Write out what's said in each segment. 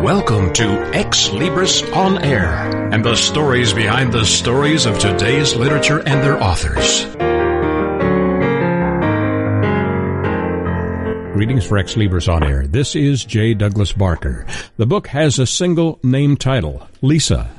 Welcome to Ex Libris On Air and the stories behind the stories of today's literature and their authors. Greetings for Ex Libris On Air. This is J. Douglas Barker. The book has a single name title, Lisa.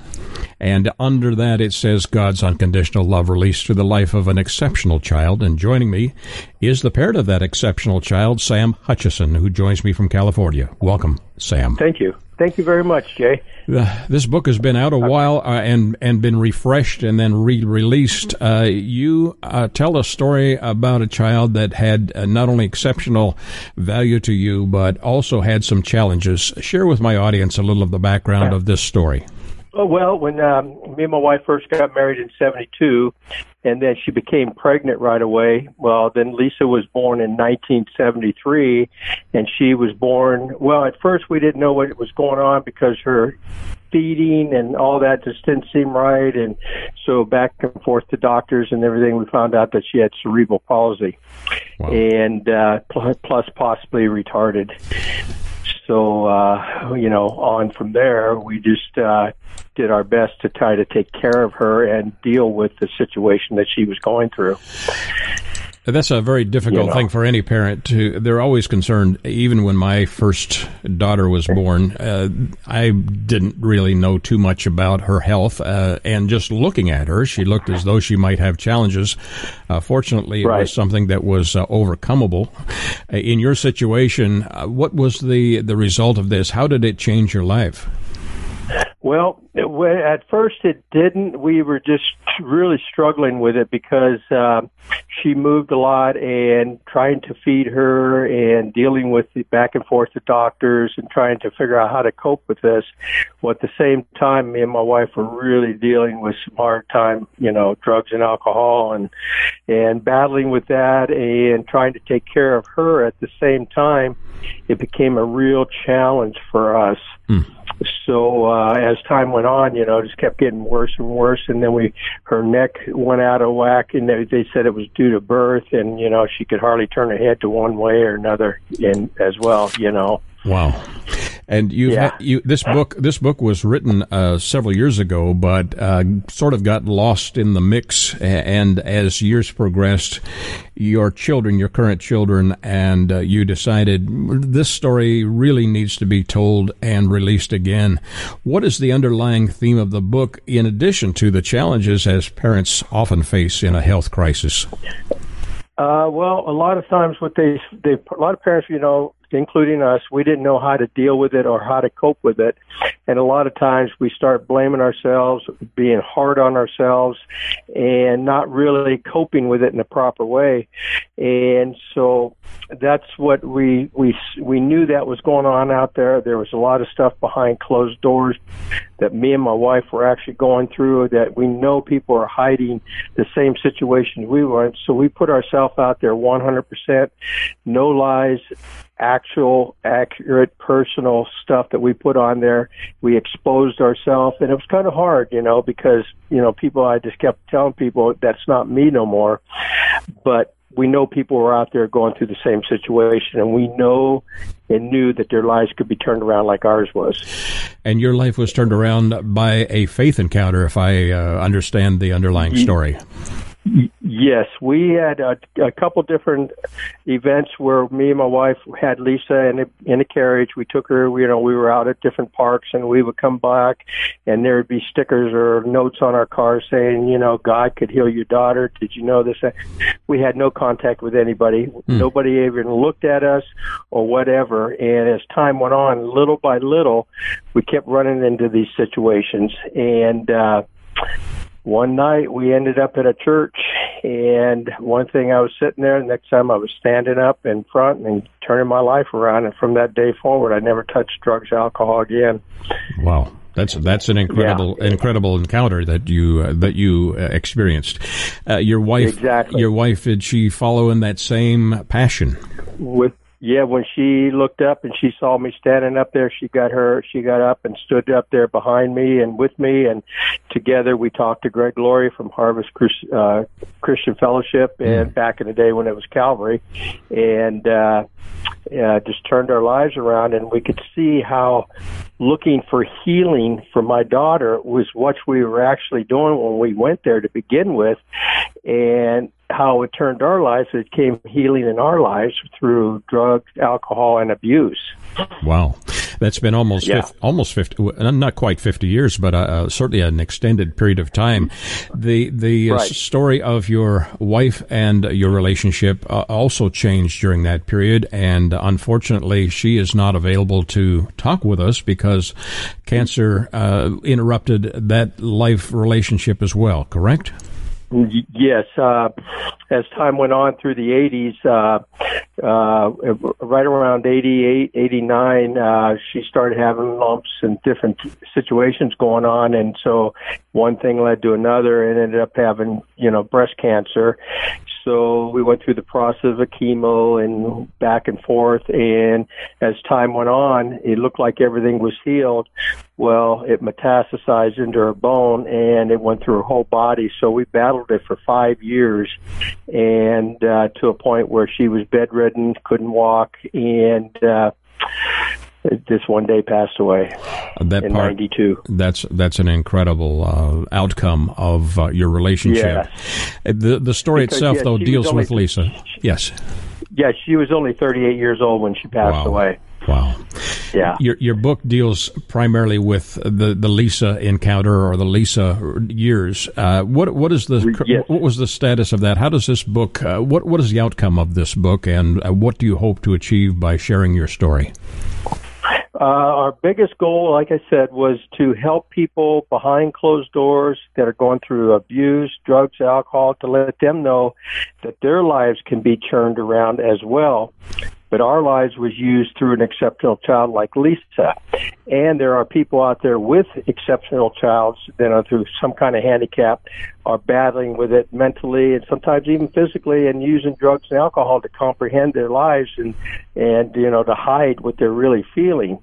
And under that it says God's unconditional love released through the life of an exceptional child. And joining me is the parent of that exceptional child, Sam Hutchison, who joins me from California. Welcome, Sam. Thank you. Thank you very much, Jay. Uh, this book has been out a while uh, and and been refreshed and then re-released. Uh, you uh, tell a story about a child that had uh, not only exceptional value to you, but also had some challenges. Share with my audience a little of the background of this story. Oh, well, when um, me and my wife first got married in 72, and then she became pregnant right away, well, then Lisa was born in 1973, and she was born, well, at first we didn't know what was going on because her feeding and all that just didn't seem right. And so back and forth to doctors and everything, we found out that she had cerebral palsy wow. and uh, plus possibly retarded so uh, you know, on from there, we just uh, did our best to try to take care of her and deal with the situation that she was going through. That's a very difficult you know. thing for any parent to. They're always concerned. Even when my first daughter was born, uh, I didn't really know too much about her health, uh, and just looking at her, she looked as though she might have challenges. Uh, fortunately, it right. was something that was uh, overcomeable. Uh, in your situation, uh, what was the the result of this? How did it change your life? Well, it, at first it didn't. We were just really struggling with it because uh, she moved a lot and trying to feed her and dealing with the back and forth to doctors and trying to figure out how to cope with this. Well, at the same time, me and my wife were really dealing with some hard time, you know, drugs and alcohol and and battling with that and trying to take care of her at the same time. It became a real challenge for us. Mm so uh, as time went on, you know, it just kept getting worse and worse, and then we her neck went out of whack, and they, they said it was due to birth, and you know she could hardly turn her head to one way or another, and as well, you know. Wow. And you, yeah. you this book this book was written uh, several years ago, but uh, sort of got lost in the mix. And as years progressed, your children, your current children, and uh, you decided this story really needs to be told and released again. What is the underlying theme of the book, in addition to the challenges as parents often face in a health crisis? Uh, well, a lot of times, what they, they, a lot of parents, you know, including us, we didn't know how to deal with it or how to cope with it. And a lot of times we start blaming ourselves, being hard on ourselves, and not really coping with it in a proper way. And so that's what we we we knew that was going on out there. There was a lot of stuff behind closed doors that me and my wife were actually going through that we know people are hiding the same situation we were. So we put ourselves out there 100%, no lies, actual, accurate, personal stuff that we put on there. We exposed ourselves, and it was kind of hard, you know, because you know people. I just kept telling people that's not me no more, but we know people were out there going through the same situation, and we know and knew that their lives could be turned around like ours was. And your life was turned around by a faith encounter, if I uh, understand the underlying story. Yes, we had a, a couple different events where me and my wife had Lisa in a, in a carriage. We took her, you know, we were out at different parks and we would come back and there would be stickers or notes on our car saying, you know, God could heal your daughter. Did you know this? We had no contact with anybody. Mm. Nobody even looked at us or whatever. And as time went on, little by little, we kept running into these situations and, uh, one night we ended up at a church and one thing I was sitting there, the next time I was standing up in front and turning my life around and from that day forward I never touched drugs, alcohol again. Wow. That's that's an incredible yeah. incredible encounter that you uh, that you uh, experienced. Uh, your wife, exactly. Your wife did she follow in that same passion? With yeah, when she looked up and she saw me standing up there, she got her, she got up and stood up there behind me and with me, and together we talked to Greg Laurie from Harvest uh, Christian Fellowship, and mm. back in the day when it was Calvary, and uh, uh, just turned our lives around, and we could see how looking for healing for my daughter was what we were actually doing when we went there to begin with, and how it turned our lives. It came healing in our lives through drugs, alcohol, and abuse. Wow, that's been almost yeah. 50, almost fifty, not quite fifty years, but uh, uh, certainly an extended period of time. The the uh, right. story of your wife and your relationship uh, also changed during that period, and unfortunately, she is not available to talk with us because cancer uh, interrupted that life relationship as well. Correct? Yes, uh, as time went on through the 80s, uh, uh, right around 88, 89, uh, she started having lumps and different situations going on, and so one thing led to another, and ended up having, you know, breast cancer. So we went through the process of chemo and back and forth. And as time went on, it looked like everything was healed. Well, it metastasized into her bone and it went through her whole body. So we battled it for five years and uh, to a point where she was bedridden, couldn't walk, and uh, this one day passed away that in part, 92 that's that's an incredible uh, outcome of uh, your relationship yes. the the story because, itself though deals only, with Lisa yes yeah she was only 38 years old when she passed wow. away Wow. Yeah. Your your book deals primarily with the, the Lisa encounter or the Lisa years. Uh, what what is the yes. what was the status of that? How does this book? Uh, what what is the outcome of this book, and uh, what do you hope to achieve by sharing your story? Uh, our biggest goal, like I said, was to help people behind closed doors that are going through abuse, drugs, alcohol, to let them know that their lives can be turned around as well but our lives was used through an exceptional child like Lisa. And there are people out there with exceptional childs that are through some kind of handicap are battling with it mentally and sometimes even physically and using drugs and alcohol to comprehend their lives and and you know to hide what they're really feeling.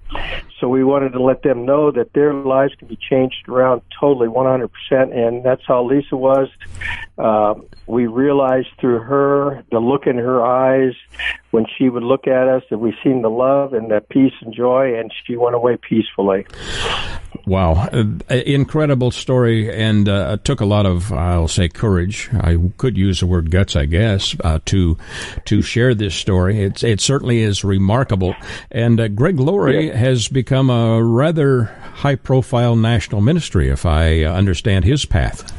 So we wanted to let them know that their lives can be changed around totally 100% and that's how lisa was. Uh, we realized through her the look in her eyes when she would look at us that we seen the love and the peace and joy and she went away peacefully Wow, uh, incredible story, and uh, took a lot of, I'll say, courage. I could use the word guts, I guess, uh, to to share this story. It's it certainly is remarkable, and uh, Greg Laurie yeah. has become a rather high-profile national ministry, if I understand his path.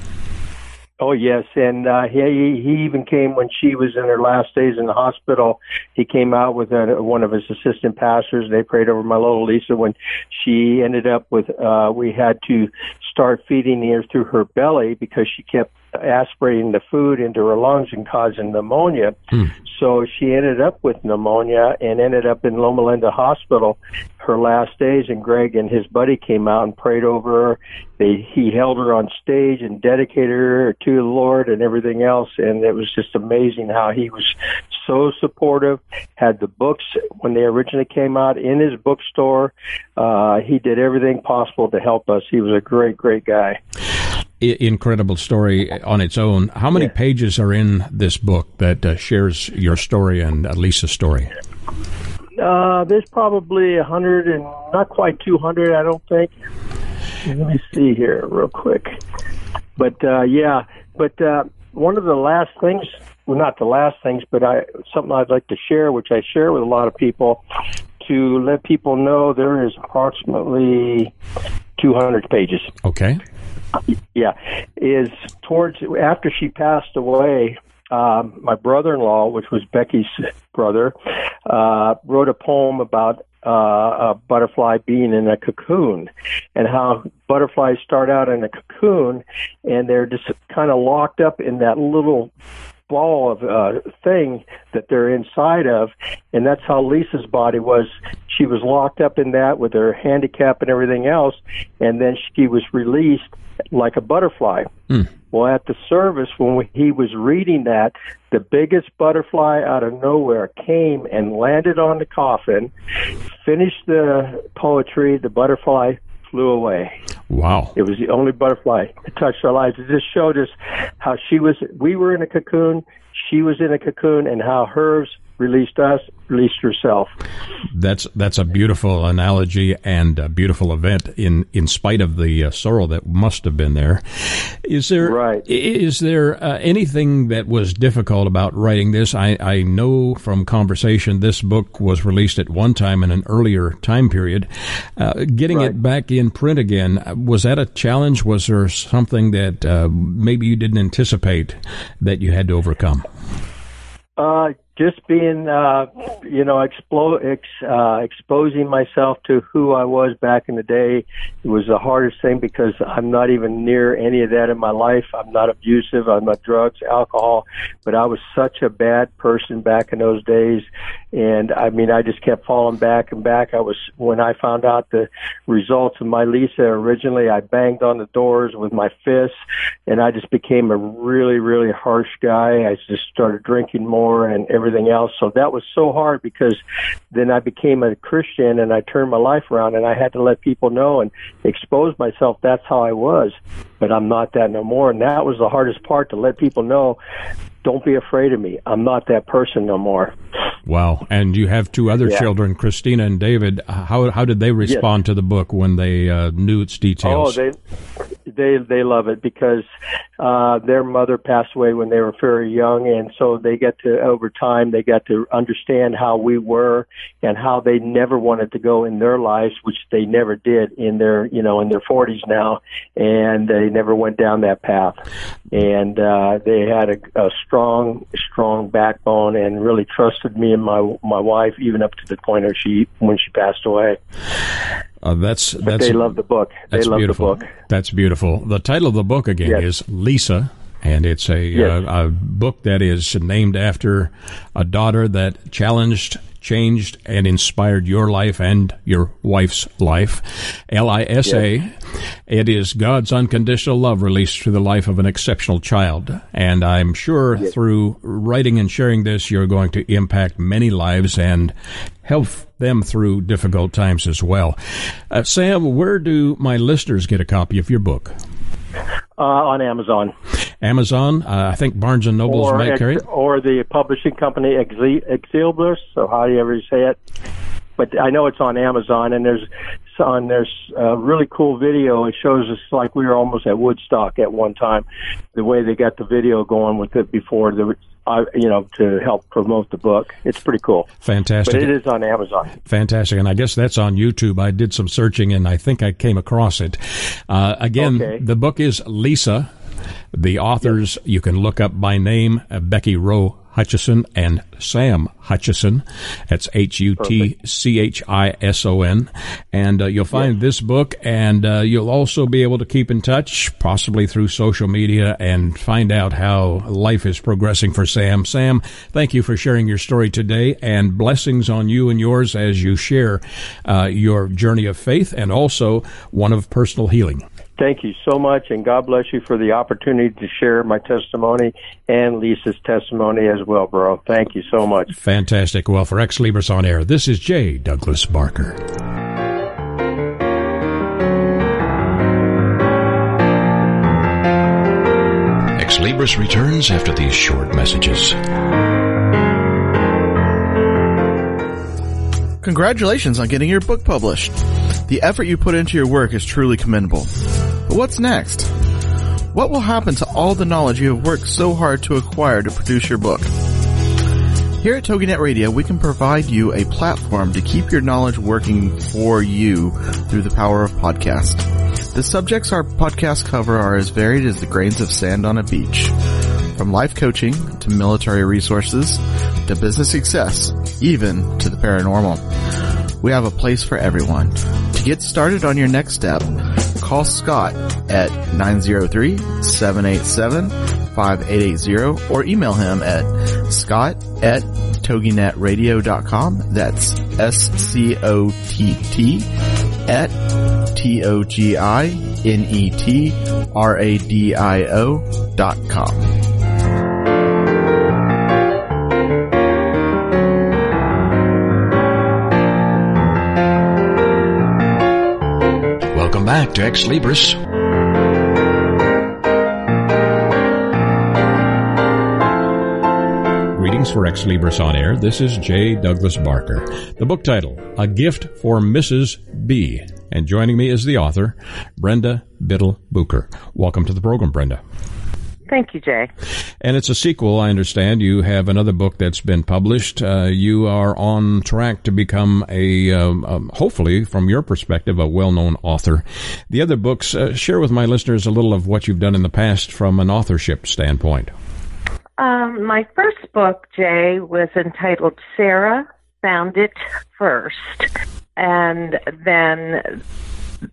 Oh yes, and uh, he he even came when she was in her last days in the hospital. He came out with a, one of his assistant pastors. They prayed over my little Lisa when she ended up with. Uh, we had to start feeding her through her belly because she kept aspirating the food into her lungs and causing pneumonia. Hmm. So she ended up with pneumonia and ended up in Loma Linda Hospital her last days. And Greg and his buddy came out and prayed over her. They, he held her on stage and dedicated her to the Lord and everything else. And it was just amazing how he was so supportive. Had the books when they originally came out in his bookstore. Uh, he did everything possible to help us. He was a great, great guy incredible story on its own. How many yeah. pages are in this book that uh, shares your story and uh, Lisa's story? Uh, there's probably a hundred and not quite two hundred. I don't think. Let me see here real quick. But uh, yeah, but uh, one of the last things, well, not the last things, but I something I'd like to share, which I share with a lot of people, to let people know there is approximately 200 pages. Okay. Yeah, is towards after she passed away. Um, my brother-in-law, which was Becky's brother, uh, wrote a poem about uh, a butterfly being in a cocoon and how butterflies start out in a cocoon and they're just kind of locked up in that little ball of uh, thing that they're inside of, and that's how Lisa's body was. She was locked up in that with her handicap and everything else, and then she was released like a butterfly. Mm. Well, at the service, when we, he was reading that, the biggest butterfly out of nowhere came and landed on the coffin, finished the poetry, the butterfly flew away. Wow. It was the only butterfly that touched our lives. It just showed us how she was, we were in a cocoon, she was in a cocoon, and how hers released us, released herself. That's that's a beautiful analogy and a beautiful event. In in spite of the uh, sorrow that must have been there, is there right. is there uh, anything that was difficult about writing this? I I know from conversation this book was released at one time in an earlier time period. Uh, getting right. it back in print again was that a challenge? Was there something that uh, maybe you didn't anticipate that you had to overcome? Uh, just being, uh, you know, explo- ex, uh, exposing myself to who I was back in the day was the hardest thing because I'm not even near any of that in my life. I'm not abusive. I'm not drugs, alcohol, but I was such a bad person back in those days. And I mean, I just kept falling back and back. I was, when I found out the results of my Lisa originally, I banged on the doors with my fists and I just became a really, really harsh guy. I just started drinking more and everything everything else. So that was so hard because then I became a Christian and I turned my life around and I had to let people know and expose myself. That's how I was, but I'm not that no more. And that was the hardest part to let people know don't be afraid of me. I'm not that person no more. Wow. And you have two other yeah. children, Christina and David. How how did they respond yes. to the book when they uh, knew its details? Oh, they they they love it because uh, their mother passed away when they were very young, and so they get to over time they got to understand how we were and how they never wanted to go in their lives, which they never did in their you know in their 40s now, and they never went down that path, and uh, they had a, a strong strong backbone and really trusted me and my my wife even up to the point where she when she passed away. Uh, that's but that's they love the book. That's they love beautiful. the book. That's beautiful. The title of the book again yes. is Lisa, and it's a, yes. uh, a book that is named after a daughter that challenged changed and inspired your life and your wife's life. L-I-S-A. Yes. It is God's unconditional love released through the life of an exceptional child. And I'm sure yes. through writing and sharing this, you're going to impact many lives and help them through difficult times as well. Uh, Sam, where do my listeners get a copy of your book? Uh, on Amazon. Amazon. Uh, I think Barnes and Nobles or may carry it. Or the publishing company Exlibris, so how do you ever say it? But I know it's on Amazon, and there's on there's a really cool video. It shows us like we were almost at Woodstock at one time. The way they got the video going with it before the uh, you know, to help promote the book. It's pretty cool. Fantastic. But it is on Amazon. Fantastic. And I guess that's on YouTube. I did some searching and I think I came across it. Uh, again, okay. the book is Lisa. The authors you can look up by name uh, Becky Rowe Hutchison and Sam Hutchison. That's H U T C H I S O N. And uh, you'll find yes. this book, and uh, you'll also be able to keep in touch, possibly through social media, and find out how life is progressing for Sam. Sam, thank you for sharing your story today, and blessings on you and yours as you share uh, your journey of faith and also one of personal healing. Thank you so much, and God bless you for the opportunity to share my testimony and Lisa's testimony as well, bro. Thank you so much. Fantastic. Well, for Ex Libris on Air, this is J. Douglas Barker. Ex Libris returns after these short messages. Congratulations on getting your book published. The effort you put into your work is truly commendable. But what's next? What will happen to all the knowledge you have worked so hard to acquire to produce your book? Here at TogiNet Radio, we can provide you a platform to keep your knowledge working for you through the power of podcast. The subjects our podcasts cover are as varied as the grains of sand on a beach. From life coaching to military resources to business success, even to the paranormal. We have a place for everyone. To get started on your next step, call Scott at 903-787 5880 or email him at scott at toginetradio.com. That's S-C-O-T-T at T-O-G-I-N-E-T-R-A-D-I-O dot com. Back to Ex Libris. Greetings for Ex Libris on Air. This is J. Douglas Barker. The book title, A Gift for Mrs. B. And joining me is the author, Brenda Biddle Booker. Welcome to the program, Brenda. Thank you, Jay. And it's a sequel, I understand. You have another book that's been published. Uh, you are on track to become a, um, um, hopefully, from your perspective, a well-known author. The other books, uh, share with my listeners a little of what you've done in the past from an authorship standpoint. Um, my first book, Jay, was entitled Sarah Found It First. And then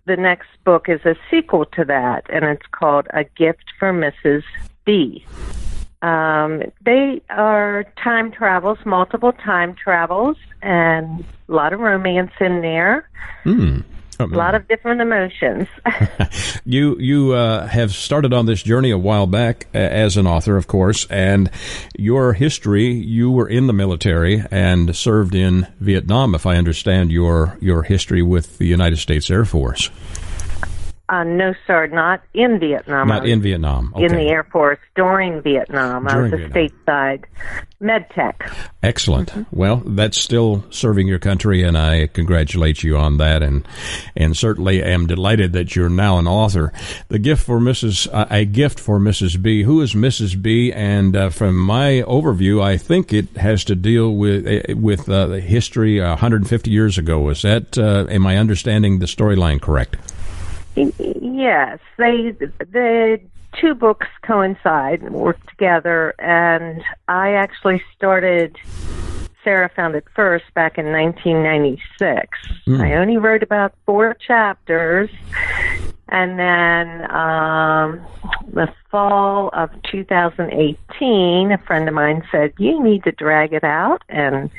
the next book is a sequel to that, and it's called A Gift for Mrs. B. Um, they are time travels, multiple time travels, and a lot of romance in there. Hmm. A lot of different emotions. you you uh, have started on this journey a while back as an author, of course, and your history. You were in the military and served in Vietnam, if I understand your your history with the United States Air Force. Uh, no, sir, not in Vietnam. Not in Vietnam. Okay. In the Air Force during Vietnam. During I was a Vietnam. stateside med tech. Excellent. Mm-hmm. Well, that's still serving your country, and I congratulate you on that, and and certainly am delighted that you're now an author. The gift for Mrs. Uh, a gift for Mrs. B. Who is Mrs. B? And uh, from my overview, I think it has to deal with uh, with uh, the history 150 years ago. Is that uh, am I understanding the storyline correct? Yes, they the two books coincide and work together, and I actually started. Sarah found it first back in 1996. Mm. I only wrote about four chapters, and then um, the fall of 2018, a friend of mine said, "You need to drag it out and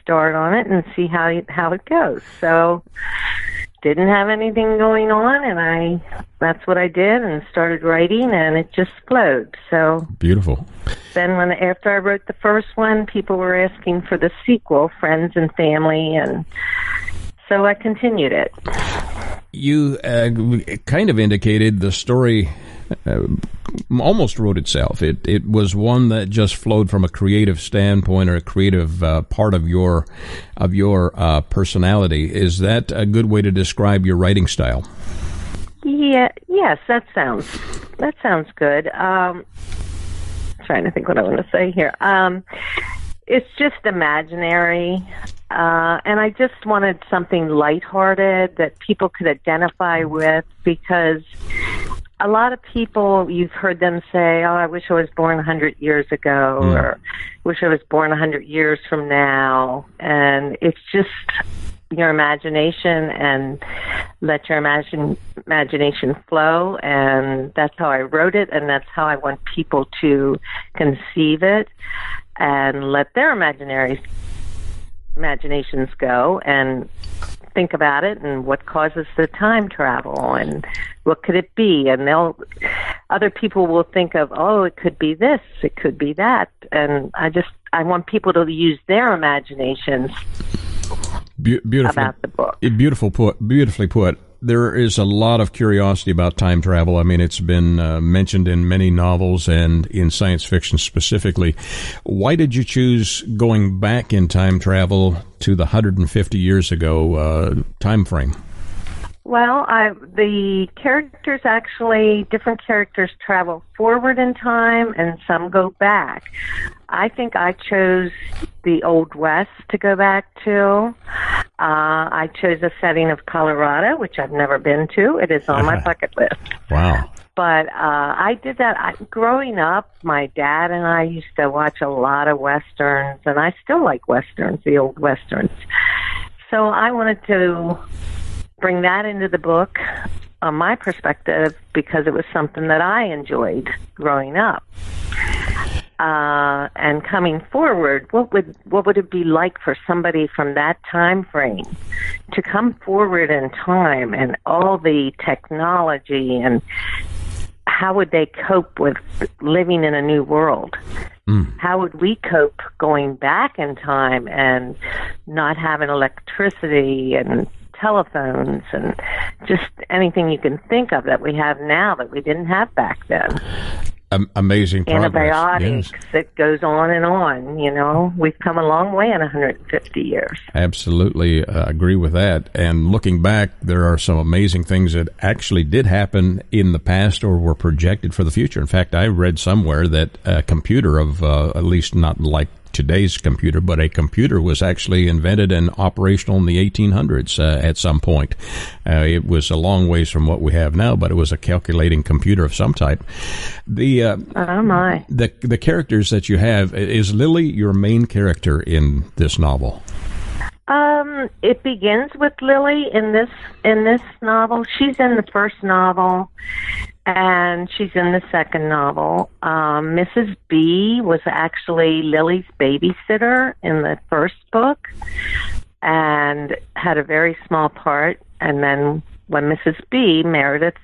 start on it and see how how it goes." So didn't have anything going on and I that's what I did and started writing and it just flowed. So beautiful. Then when after I wrote the first one, people were asking for the sequel, friends and family and so I continued it. You uh, kind of indicated the story uh, almost wrote itself. It it was one that just flowed from a creative standpoint or a creative uh, part of your of your uh, personality. Is that a good way to describe your writing style? Yeah. Yes, that sounds that sounds good. Um, trying to think what I want to say here. Um, it's just imaginary. Uh, and I just wanted something lighthearted that people could identify with because a lot of people you've heard them say, "Oh, I wish I was born a 100 years ago," mm. or "Wish I was born a 100 years from now," and it's just your imagination and let your imagine, imagination flow. And that's how I wrote it and that's how I want people to conceive it and let their imaginary imaginations go. And think about it and what causes the time travel and what could it be? And they'll other people will think of oh it could be this it could be that. And i just i want people to use their imaginations Be- beautiful about the book. beautiful put beautifully put there is a lot of curiosity about time travel. I mean, it's been uh, mentioned in many novels and in science fiction specifically. Why did you choose going back in time travel to the 150 years ago uh, time frame? Well, I, the characters actually, different characters travel forward in time and some go back. I think I chose the Old West to go back to. Uh, I chose a setting of Colorado, which I've never been to. It is on my bucket list. Wow. But uh, I did that. I, growing up, my dad and I used to watch a lot of Westerns, and I still like Westerns, the old Westerns. So I wanted to bring that into the book on my perspective because it was something that I enjoyed growing up. Uh, and coming forward, what would what would it be like for somebody from that time frame to come forward in time and all the technology and how would they cope with living in a new world? Mm. How would we cope going back in time and not having electricity and telephones and just anything you can think of that we have now that we didn't have back then. amazing progress. Antibiotics. Yes. It goes on and on. You know, we've come a long way in 150 years. Absolutely uh, agree with that. And looking back, there are some amazing things that actually did happen in the past or were projected for the future. In fact, I read somewhere that a computer of uh, at least not like today's computer, but a computer was actually invented and operational in the 1800s uh, at some point. Uh, it was a long ways from what we have now, but it was a calculating computer of some type. The uh, oh my the the characters that you have is Lily your main character in this novel. Um, it begins with Lily in this in this novel. She's in the first novel, and she's in the second novel. Um, Mrs. B was actually Lily's babysitter in the first book and had a very small part. And then when Mrs. B, Meredith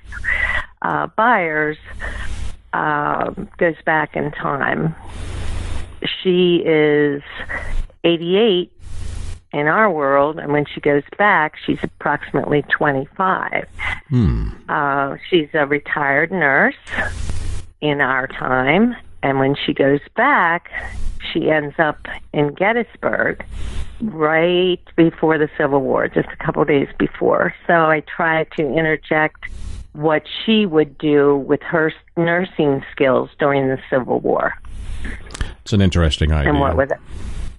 uh, Byers, uh, goes back in time, she is 88 in our world, and when she goes back, she's approximately 25. Hmm. Uh, she's a retired nurse in our time, and when she goes back, she ends up in Gettysburg right before the Civil War, just a couple days before. So I try to interject what she would do with her nursing skills during the Civil War. It's an interesting idea. And what would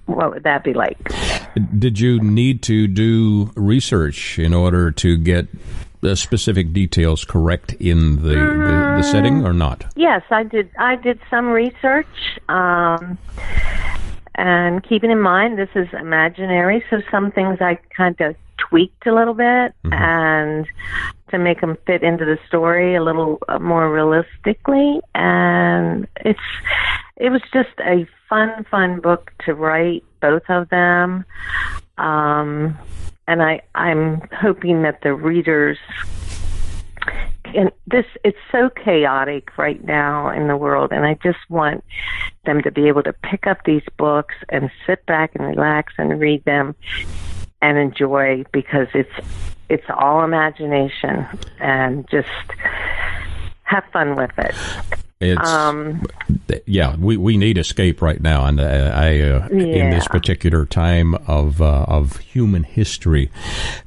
what would that be like? Did you need to do research in order to get the specific details correct in the, the, the, setting or not? Yes, I did. I did some research. Um, and keeping in mind this is imaginary, so some things I kind of tweaked a little bit mm-hmm. and to make them fit into the story a little uh, more realistically and it's it was just a fun fun book to write both of them um and i i'm hoping that the readers and this it's so chaotic right now in the world and i just want them to be able to pick up these books and sit back and relax and read them and enjoy because it's it's all imagination and just have fun with it. It's um, yeah, we, we need escape right now, and uh, I uh, yeah. in this particular time of uh, of human history.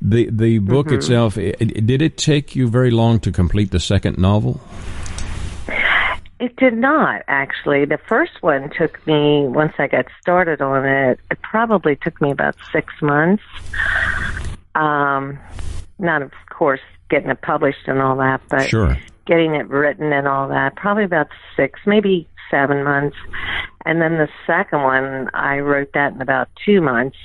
The the book mm-hmm. itself it, did it take you very long to complete the second novel? It did not actually. The first one took me once I got started on it. It probably took me about six months. Um, not of course getting it published and all that, but sure. Getting it written and all that. Probably about six, maybe seven months. And then the second one, I wrote that in about two months.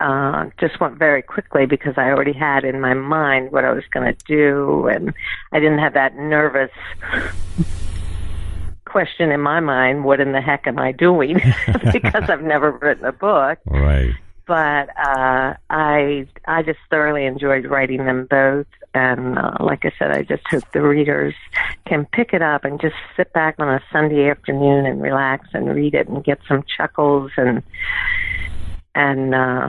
Uh, just went very quickly because I already had in my mind what I was going to do, and I didn't have that nervous question in my mind, what in the heck am I doing? because I've never written a book. Right. But uh, I I just thoroughly enjoyed writing them both, and uh, like I said, I just hope the readers can pick it up and just sit back on a Sunday afternoon and relax and read it and get some chuckles and and uh,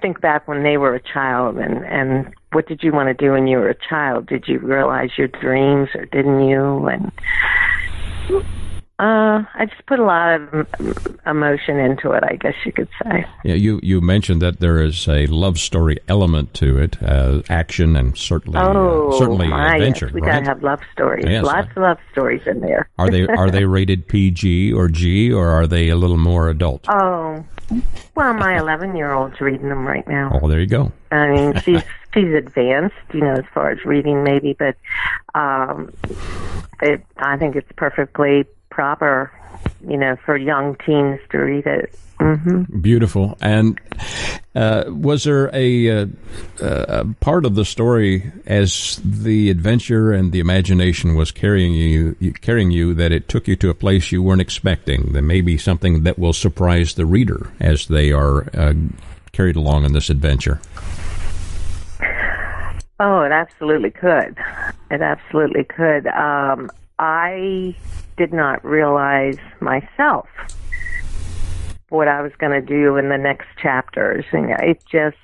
think back when they were a child and and what did you want to do when you were a child? Did you realize your dreams or didn't you? And uh, I just put a lot of emotion into it, I guess you could say. Yeah, you, you mentioned that there is a love story element to it, uh, action and certainly uh, oh, uh, certainly my, adventure. Yes, we right? gotta have love stories. Yes, Lots of love stories in there. are they are they rated PG or G or are they a little more adult? Oh, well, my 11 year old's reading them right now. Oh, there you go. I mean, she's she's advanced, you know, as far as reading maybe, but um, it, I think it's perfectly proper, you know, for young teens to read it. Mm-hmm. Beautiful. And Uh, was there a, a, a, part of the story as the adventure and the imagination was carrying you, carrying you, that it took you to a place you weren't expecting? That may be something that will surprise the reader as they are uh, carried along in this adventure. Oh, it absolutely could. It absolutely could. Um, I did not realize myself what I was going to do in the next chapters. And it just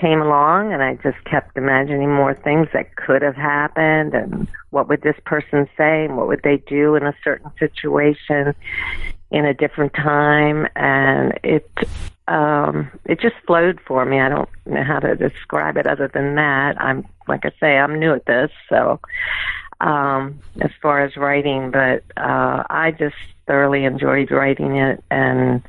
came along and I just kept imagining more things that could have happened and what would this person say and what would they do in a certain situation in a different time and it um it just flowed for me. I don't know how to describe it other than that. I'm like I say, I'm new at this, so um as far as writing, but uh I just thoroughly enjoyed writing it and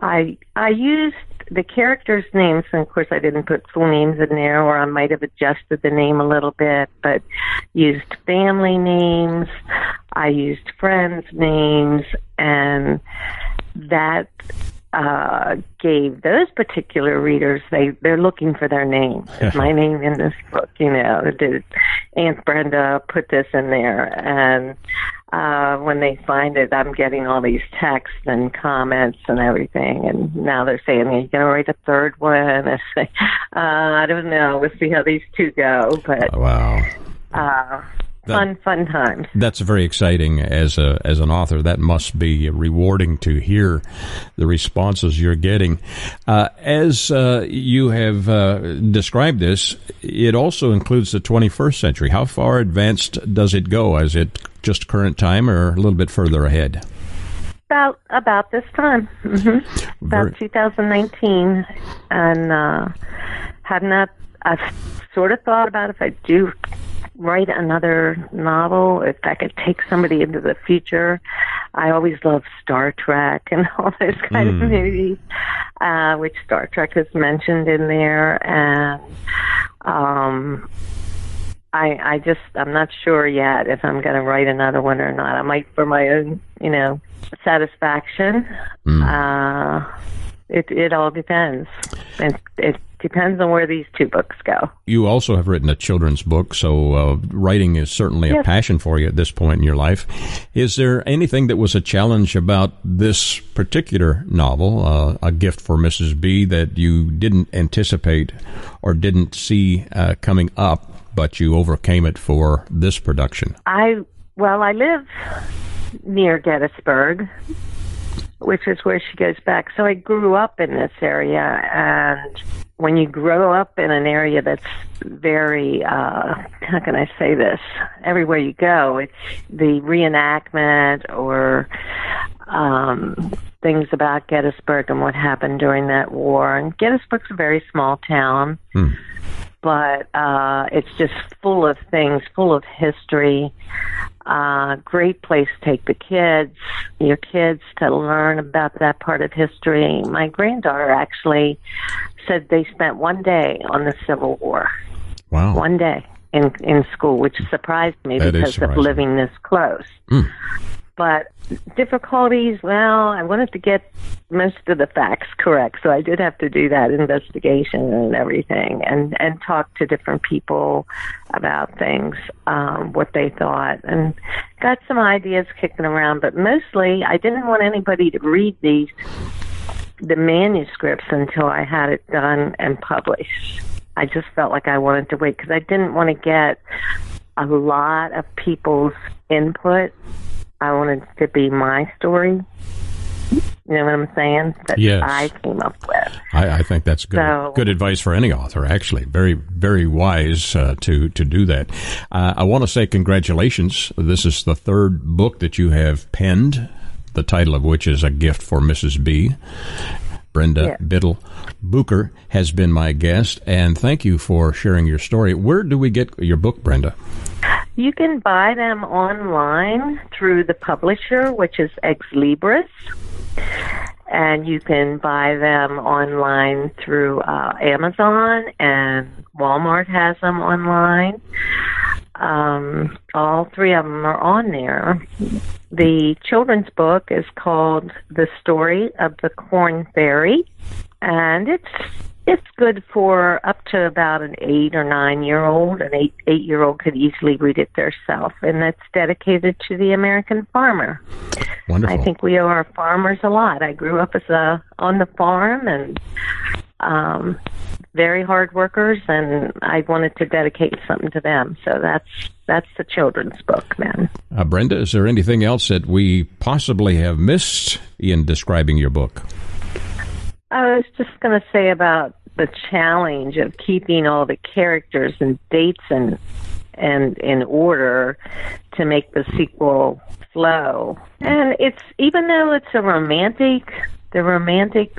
I I used the characters' names, and of course I didn't put full names in there, or I might have adjusted the name a little bit, but used family names, I used friends' names, and that uh, gave those particular readers they they're looking for their name. my name in this book, you know. Did Aunt Brenda put this in there? And uh, when they find it, I'm getting all these texts and comments and everything. And now they're saying, "Are you going to write a third one?" I say, uh, "I don't know. We'll see how these two go." But wow. Uh, that, fun, fun times. That's very exciting as a as an author. That must be rewarding to hear the responses you're getting. Uh, as uh, you have uh, described this, it also includes the 21st century. How far advanced does it go? Is it just current time, or a little bit further ahead? About about this time, mm-hmm. about 2019, and uh, have not. I've sort of thought about if I do write another novel, if I could take somebody into the future. I always love Star Trek and all those kind mm. of movies, uh, which Star Trek is mentioned in there, and um, I I just I'm not sure yet if I'm going to write another one or not. I might for my own you know satisfaction. Mm. Uh, it it all depends. It it depends on where these two books go. You also have written a children's book, so uh, writing is certainly yes. a passion for you at this point in your life. Is there anything that was a challenge about this particular novel, uh, A Gift for Mrs. B, that you didn't anticipate or didn't see uh, coming up, but you overcame it for this production? I well, I live near Gettysburg, which is where she goes back. So I grew up in this area, and when you grow up in an area that's very, uh, how can I say this? Everywhere you go, it's the reenactment or um, things about Gettysburg and what happened during that war. And Gettysburg's a very small town. Hmm but uh, it's just full of things, full of history. Uh, great place to take the kids, your kids to learn about that part of history. My granddaughter actually said they spent one day on the Civil War. Wow. One day in in school, which surprised me that because of living this close. Mm. But difficulties, well, I wanted to get most of the facts correct, so I did have to do that investigation and everything, and and talk to different people about things, um, what they thought, and got some ideas kicking around. But mostly, I didn't want anybody to read these the manuscripts until I had it done and published. I just felt like I wanted to wait because I didn't want to get a lot of people's input I wanted to be my story. You know what I'm saying? That yes. I came up with. I, I think that's good. So, good advice for any author. Actually, very very wise uh, to to do that. Uh, I want to say congratulations. This is the third book that you have penned. The title of which is a gift for Mrs. B. Brenda yes. Biddle Booker has been my guest, and thank you for sharing your story. Where do we get your book, Brenda? You can buy them online through the publisher, which is Ex Libris. And you can buy them online through uh, Amazon, and Walmart has them online. Um, all three of them are on there. The children's book is called The Story of the Corn Fairy, and it's it's good for up to about an eight or nine year old. An eight eight year old could easily read it themselves, and it's dedicated to the American farmer. Wonderful. I think we owe our farmers a lot. I grew up as a on the farm and um, very hard workers, and I wanted to dedicate something to them. So that's that's the children's book, then. Uh, Brenda, is there anything else that we possibly have missed in describing your book? I was just going to say about the challenge of keeping all the characters and dates and and in order to make the sequel flow. And it's even though it's a romantic, the romantic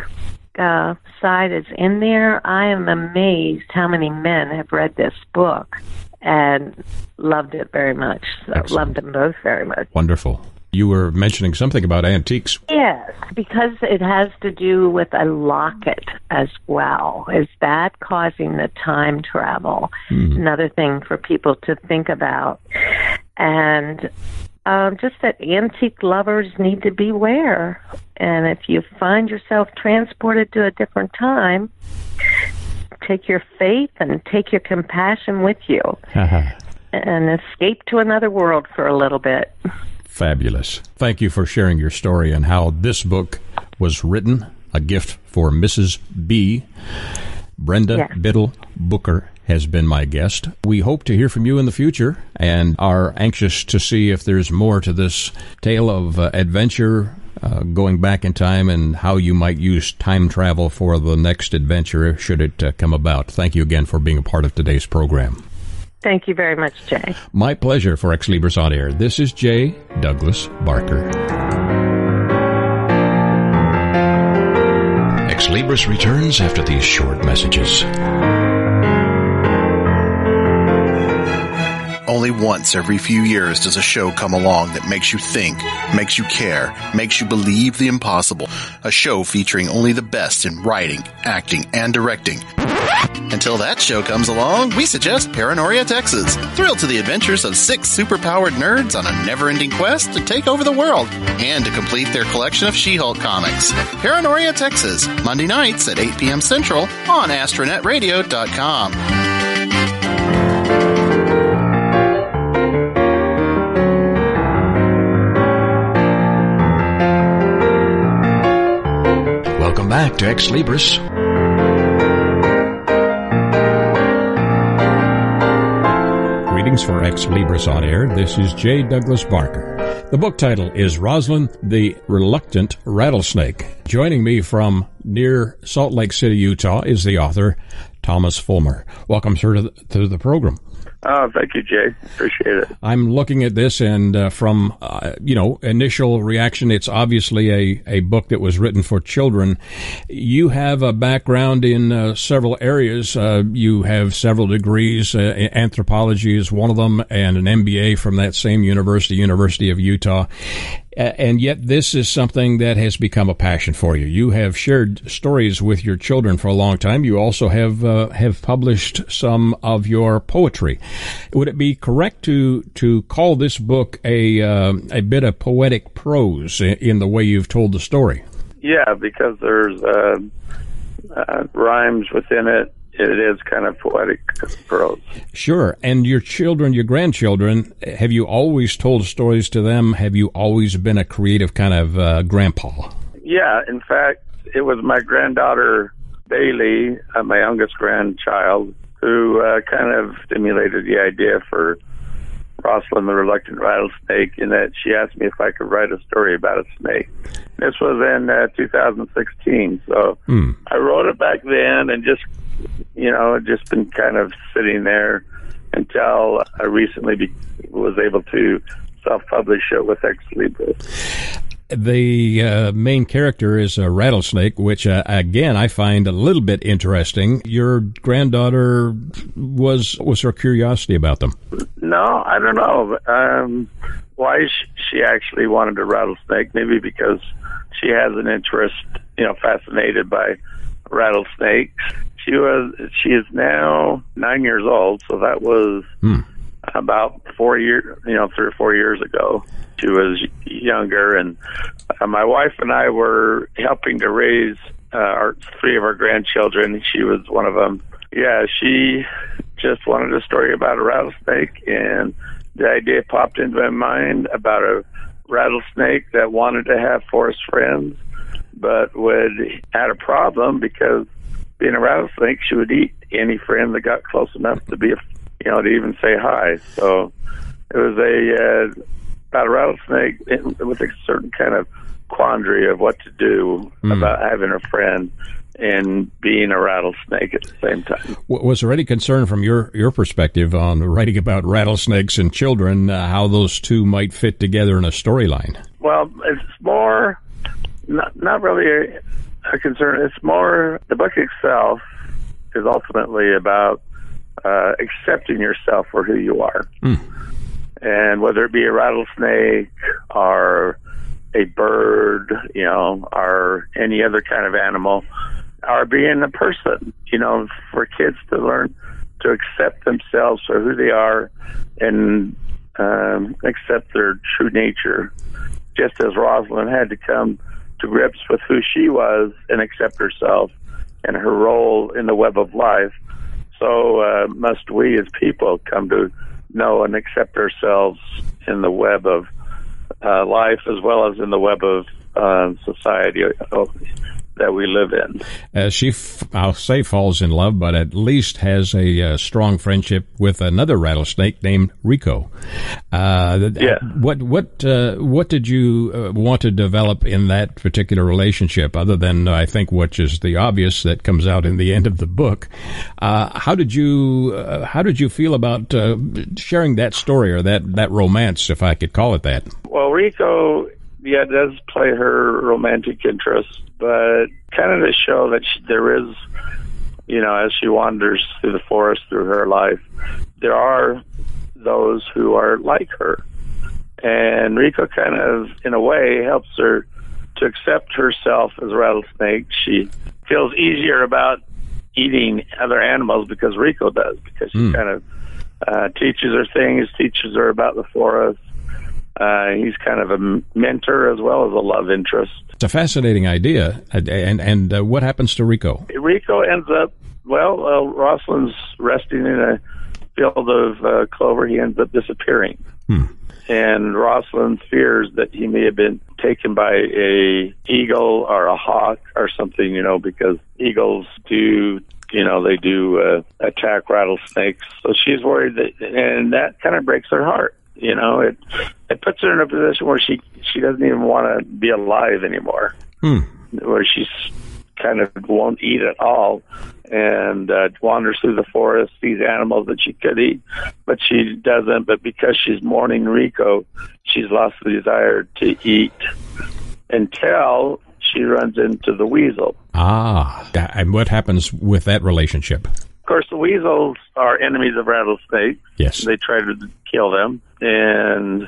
uh, side is in there. I am amazed how many men have read this book and loved it very much. So loved them both very much. Wonderful. You were mentioning something about antiques. Yes, because it has to do with a locket as well. Is that causing the time travel? Mm. Another thing for people to think about. And um, just that antique lovers need to beware. And if you find yourself transported to a different time, take your faith and take your compassion with you and escape to another world for a little bit. Fabulous. Thank you for sharing your story and how this book was written. A gift for Mrs. B. Brenda yes. Biddle Booker has been my guest. We hope to hear from you in the future and are anxious to see if there's more to this tale of uh, adventure uh, going back in time and how you might use time travel for the next adventure should it uh, come about. Thank you again for being a part of today's program. Thank you very much, Jay. My pleasure for Ex Libris on Air. This is Jay Douglas Barker. Ex Libris returns after these short messages. Only once every few years does a show come along that makes you think, makes you care, makes you believe the impossible. A show featuring only the best in writing, acting, and directing. Until that show comes along, we suggest Paranoria Texas. Thrilled to the adventures of six superpowered nerds on a never-ending quest to take over the world and to complete their collection of She-Hulk comics. Paranoria Texas, Monday nights at 8 p.m. Central on AstronetRadio.com. Back to Ex Libris. Greetings for Ex Libris on air. This is J. Douglas Barker. The book title is Rosalind the Reluctant Rattlesnake. Joining me from near Salt Lake City, Utah is the author, Thomas Fullmer. Welcome, sir, to the, to the program. Oh, thank you, Jay. Appreciate it. I'm looking at this, and uh, from uh, you know initial reaction, it's obviously a, a book that was written for children. You have a background in uh, several areas. Uh, you have several degrees. Uh, anthropology is one of them, and an MBA from that same university, University of Utah and yet this is something that has become a passion for you. You have shared stories with your children for a long time. You also have uh, have published some of your poetry. Would it be correct to to call this book a uh, a bit of poetic prose in the way you've told the story? Yeah, because there's uh, uh rhymes within it it is kind of poetic prose. Sure. And your children, your grandchildren, have you always told stories to them? Have you always been a creative kind of uh, grandpa? Yeah. In fact, it was my granddaughter, Bailey, uh, my youngest grandchild, who uh, kind of stimulated the idea for Rosalind the Reluctant Rattlesnake in that she asked me if I could write a story about a snake. This was in uh, 2016, so mm. I wrote it back then and just you know, just been kind of sitting there until I recently be, was able to self-publish it with Ex Libris. The uh, main character is a rattlesnake, which uh, again I find a little bit interesting. Your granddaughter was was her curiosity about them? No, I don't know. Um, why she actually wanted a rattlesnake? Maybe because she has an interest, you know, fascinated by rattlesnakes. She was she is now nine years old, so that was hmm. About four years, you know, three or four years ago. She was younger, and uh, my wife and I were helping to raise uh, our three of our grandchildren. She was one of them. Yeah, she just wanted a story about a rattlesnake, and the idea popped into my mind about a rattlesnake that wanted to have forest friends, but would had a problem because being a rattlesnake, she would eat any friend that got close enough to be, a, you know, to even say hi. So it was a uh, about a rattlesnake with a certain kind of quandary of what to do mm. about having a friend and being a rattlesnake at the same time. Was there any concern from your, your perspective on writing about rattlesnakes and children, uh, how those two might fit together in a storyline? Well, it's more not, not really a, a concern. It's more the book itself is ultimately about uh, accepting yourself for who you are. Mm. And whether it be a rattlesnake or a bird, you know, or any other kind of animal, or being a person, you know, for kids to learn to accept themselves for who they are and um, accept their true nature, just as Rosalind had to come to grips with who she was and accept herself and her role in the web of life. So uh, must we as people come to know and accept ourselves in the web of uh, life as well as in the web of uh, society that we live in. Uh, she, f- I'll say, falls in love, but at least has a uh, strong friendship with another rattlesnake named Rico. Uh, yeah. What what uh, what did you uh, want to develop in that particular relationship, other than I think which is the obvious that comes out in the end of the book? Uh, how did you how did you feel about sharing that story or that that romance, if I could call it that? Well, Rico yeah, does play her romantic interest, but kind of to show that she, there is, you know, as she wanders through the forest through her life, there are those who are like her. And Rico kind of, in a way, helps her to accept herself as a rattlesnake. She feels easier about eating other animals because Rico does, because she mm. kind of uh, teaches her things, teaches her about the forest, uh, he's kind of a mentor as well as a love interest. It's a fascinating idea. And and uh, what happens to Rico? Rico ends up well. Uh, resting in a field of uh, clover. He ends up disappearing. Hmm. And Rosalind fears that he may have been taken by a eagle or a hawk or something, you know, because eagles do you know they do uh, attack rattlesnakes. So she's worried that, and that kind of breaks her heart. You know, it it puts her in a position where she she doesn't even want to be alive anymore. Hmm. Where she's kind of won't eat at all and uh, wanders through the forest, sees animals that she could eat, but she doesn't. But because she's mourning Rico, she's lost the desire to eat until she runs into the weasel. Ah, and what happens with that relationship? Of course, the weasels are enemies of rattlesnakes. Yes. They try to kill them. And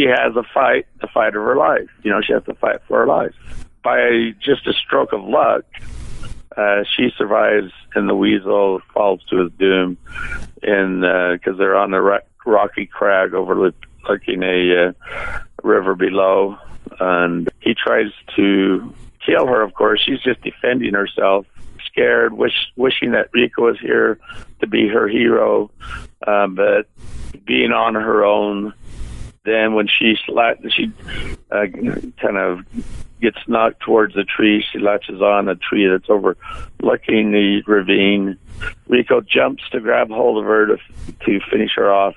she has a fight, the fight of her life. You know, she has to fight for her life. By just a stroke of luck, uh, she survives, and the weasel falls to his doom. And because uh, they're on a rocky crag overlooking a uh, river below, and he tries to kill her. Of course, she's just defending herself scared, wish, wishing that Rico was here to be her hero, um, but being on her own. Then when she she uh, kind of gets knocked towards a tree, she latches on a tree that's overlooking the ravine. Rico jumps to grab hold of her to to finish her off,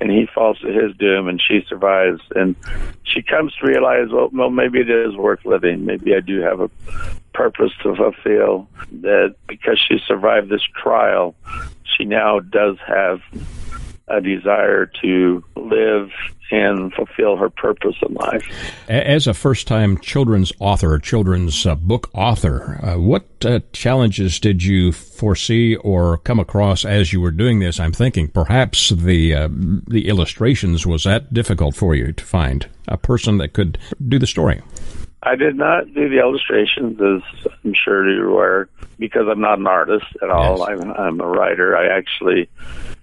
and he falls to his doom, and she survives. And she comes to realize, well, well, maybe it is worth living. Maybe I do have a purpose to fulfill. That because she survived this trial, she now does have a desire to live and fulfill her purpose in life. As a first time children's author, children's uh, book author, uh, what uh, challenges did you foresee or come across as you were doing this? I'm thinking perhaps the uh, the illustrations was that difficult for you to find a person that could do the story. I did not do the illustrations, as I'm sure you're aware, because I'm not an artist at all. Yes. I'm, I'm a writer. I actually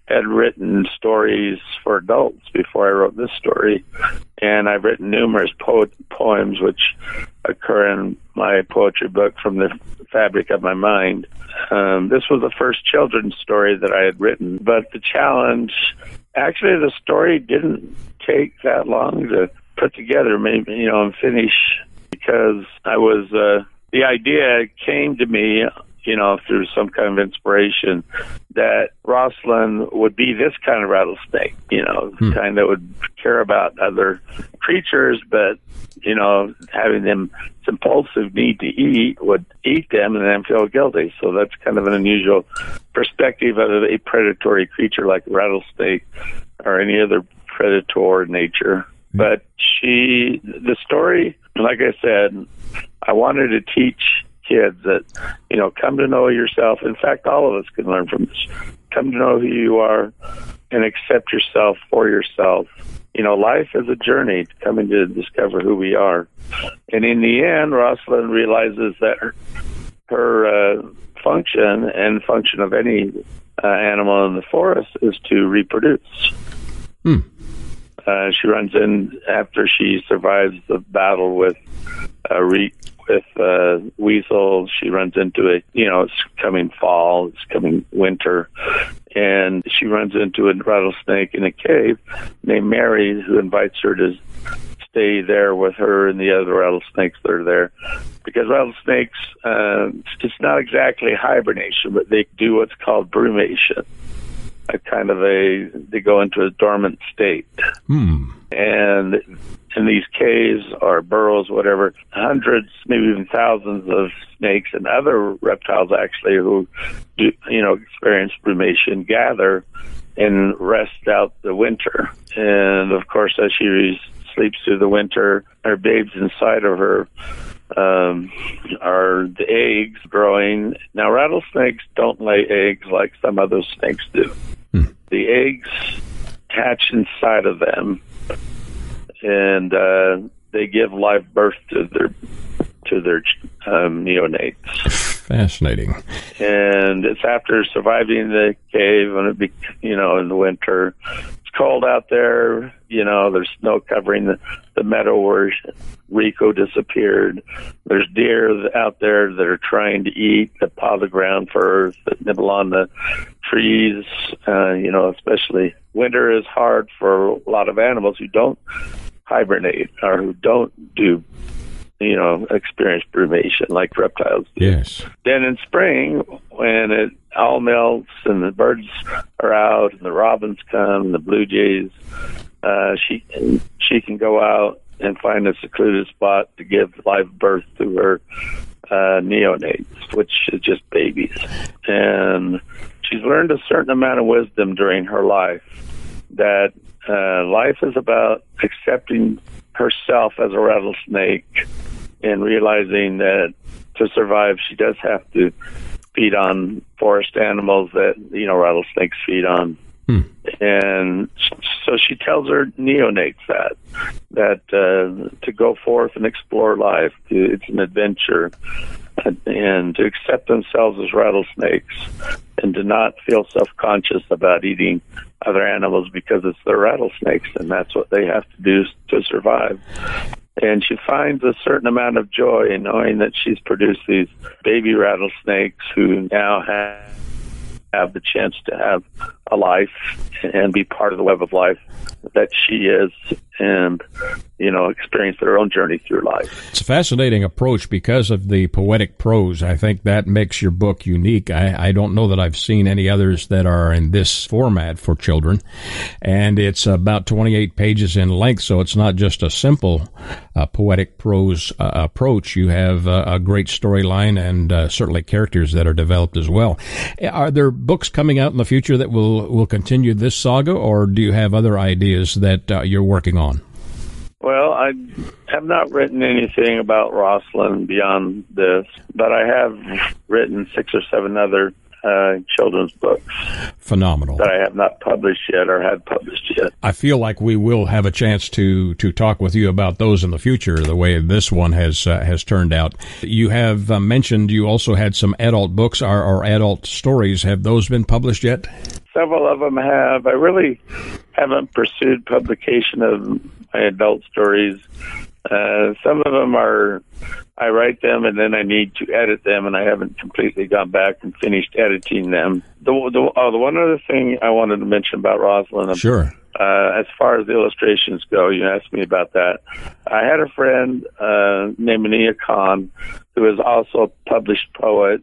had written stories for adults before I wrote this story, and I've written numerous po- poems which occur in my poetry book from the fabric of my mind. Um, this was the first children's story that I had written, but the challenge actually the story didn't take that long to put together, maybe you know, and finish because I was uh, the idea came to me you know, through some kind of inspiration, that Rosalind would be this kind of rattlesnake, you know, hmm. kind that would care about other creatures, but, you know, having them impulsive need to eat would eat them and then feel guilty. So that's kind of an unusual perspective of a predatory creature like a rattlesnake or any other predator nature. Hmm. But she, the story, like I said, I wanted to teach kids that you know come to know yourself. In fact, all of us can learn from this. Come to know who you are and accept yourself for yourself. You know, life is a journey to coming to discover who we are. And in the end, Rosalind realizes that her, uh, function and function of any uh, animal in the forest is to reproduce. Hmm. Uh, she runs in after she survives the battle with uh, re- with uh, Weasel. She runs into a You know, it's coming fall. It's coming winter, and she runs into a rattlesnake in a cave named Mary, who invites her to stay there with her and the other rattlesnakes that are there. Because rattlesnakes, uh, it's not exactly hibernation, but they do what's called brumation. A kind of a, they go into a dormant state. Hmm. And in these caves or burrows, whatever, hundreds, maybe even thousands of snakes and other reptiles actually who, do, you know, experience brumation gather and rest out the winter. And of course, as she sleeps through the winter, her babes inside of her um, are the eggs growing. Now, rattlesnakes don't lay eggs like some other snakes do. Hmm. The eggs hatch inside of them and uh, they give live birth to their to their um, neonates. Fascinating. And it's after surviving the cave and it be you know in the winter. Cold out there. You know, there's snow covering the, the meadow where Rico disappeared. There's deer out there that are trying to eat, that paw the ground earth, that nibble on the trees. Uh, you know, especially winter is hard for a lot of animals who don't hibernate or who don't do you know, experience brumation like reptiles do. Yes. Then in spring, when it all melts and the birds are out and the robins come and the blue jays, uh, she she can go out and find a secluded spot to give live birth to her uh, neonates, which is just babies. And she's learned a certain amount of wisdom during her life that uh, life is about accepting herself as a rattlesnake and realizing that to survive, she does have to feed on forest animals that you know rattlesnakes feed on. Hmm. And so she tells her neonates that that uh, to go forth and explore life, to, it's an adventure, and to accept themselves as rattlesnakes, and to not feel self conscious about eating other animals because it's the rattlesnakes and that's what they have to do to survive. And she finds a certain amount of joy in knowing that she's produced these baby rattlesnakes who now have have the chance to have a life and be part of the web of life that she is and you know experience their own journey through life. It's a fascinating approach because of the poetic prose. I think that makes your book unique. I, I don't know that i've seen any others that are in this format for children. And it's about 28 pages in length so it's not just a simple uh, poetic prose uh, approach. You have uh, a great storyline and uh, certainly characters that are developed as well. Are there books coming out in the future that will will continue this saga, or do you have other ideas that uh, you're working on? Well, I have not written anything about Rosalind beyond this, but I have written six or seven other uh, children's books. Phenomenal. That I have not published yet or had published yet. I feel like we will have a chance to to talk with you about those in the future. The way this one has uh, has turned out. You have uh, mentioned you also had some adult books or, or adult stories. Have those been published yet? several of them have. I really haven't pursued publication of my adult stories. Uh, some of them are, I write them and then I need to edit them, and I haven't completely gone back and finished editing them. The, the, oh, the one other thing I wanted to mention about Rosalind. Sure. Uh, as far as the illustrations go, you asked me about that. I had a friend uh, named Munia Khan, who is also a published poet,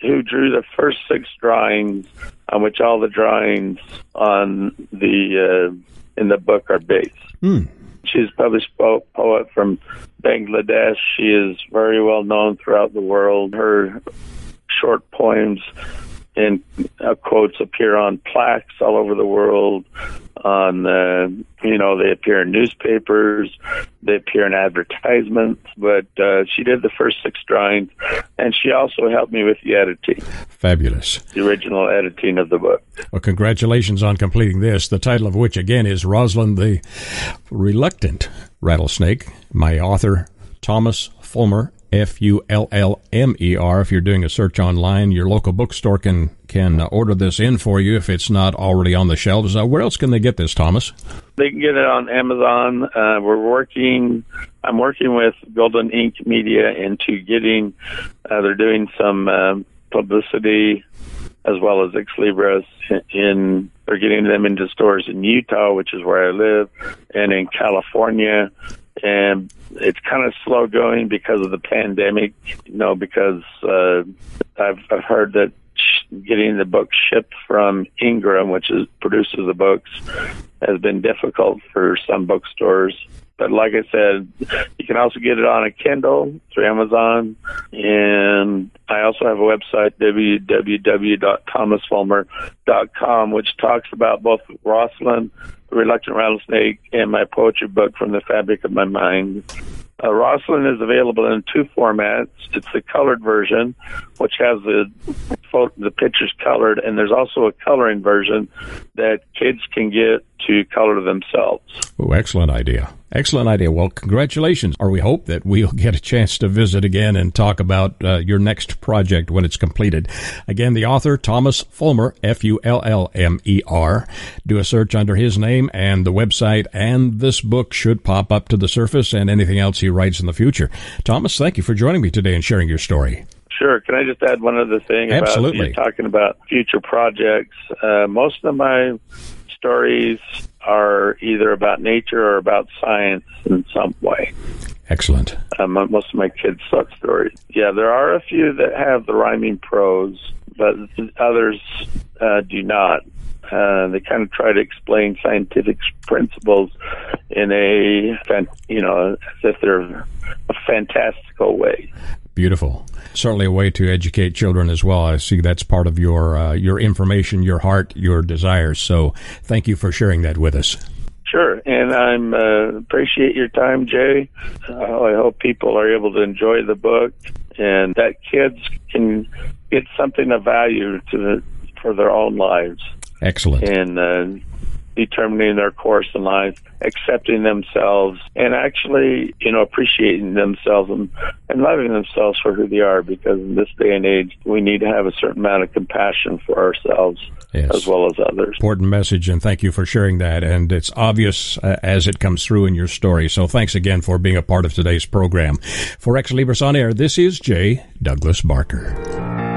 who drew the first six drawings, on which all the drawings on the uh, in the book are based. Mm. She's a published po- poet from Bangladesh. She is very well known throughout the world. Her short poems and uh, quotes appear on plaques all over the world. On uh, you know, they appear in newspapers, they appear in advertisements. But uh, she did the first six drawings, and she also helped me with the editing. Fabulous. The original editing of the book. Well, congratulations on completing this. The title of which again is Rosalind the Reluctant Rattlesnake. My author Thomas Fullmer F U L L M E R. If you're doing a search online, your local bookstore can can order this in for you if it's not already on the shelves. Uh, where else can they get this, Thomas? They can get it on Amazon. Uh, we're working. I'm working with Golden Ink Media into getting. Uh, they're doing some uh, publicity as well as Ex Libris in. They're getting them into stores in Utah, which is where I live, and in California and it's kind of slow going because of the pandemic. You know, because uh, I've I've heard that getting the book shipped from Ingram, which is produces the books, has been difficult for some bookstores. But like I said, you can also get it on a Kindle through Amazon. And I also have a website, www.thomasfullmer.com, which talks about both Rosalind Reluctant Rattlesnake, and my poetry book from the fabric of my mind. Uh, Rosalind is available in two formats. It's the colored version, which has the the pictures colored, and there's also a coloring version that kids can get to color themselves. Oh, excellent idea. Excellent idea. Well, congratulations. Or we hope that we'll get a chance to visit again and talk about uh, your next project when it's completed. Again, the author, Thomas Fullmer, F-U-L-L-M-E-R. Do a search under his name and the website, and this book should pop up to the surface and anything else he writes in the future. Thomas, thank you for joining me today and sharing your story. Sure. Can I just add one other thing? Absolutely. About, talking about future projects. Uh, most of my stories are either about nature or about science in some way. Excellent. Um, most of my kids' suck stories. Yeah, there are a few that have the rhyming prose, but others uh, do not. Uh, they kind of try to explain scientific principles in a, you know, as if they're a fantastical way. Beautiful. Certainly a way to educate children as well. I see that's part of your uh, your information, your heart, your desires. So thank you for sharing that with us. Sure, and I'm uh, appreciate your time, Jay. Uh, I hope people are able to enjoy the book, and that kids can get something of value to the, for their own lives. Excellent. And uh, determining their course in life, accepting themselves, and actually, you know, appreciating themselves and, and loving themselves for who they are. Because in this day and age, we need to have a certain amount of compassion for ourselves yes. as well as others. Important message, and thank you for sharing that. And it's obvious uh, as it comes through in your story. So thanks again for being a part of today's program. For Ex Libris on Air, this is J. Douglas Barker.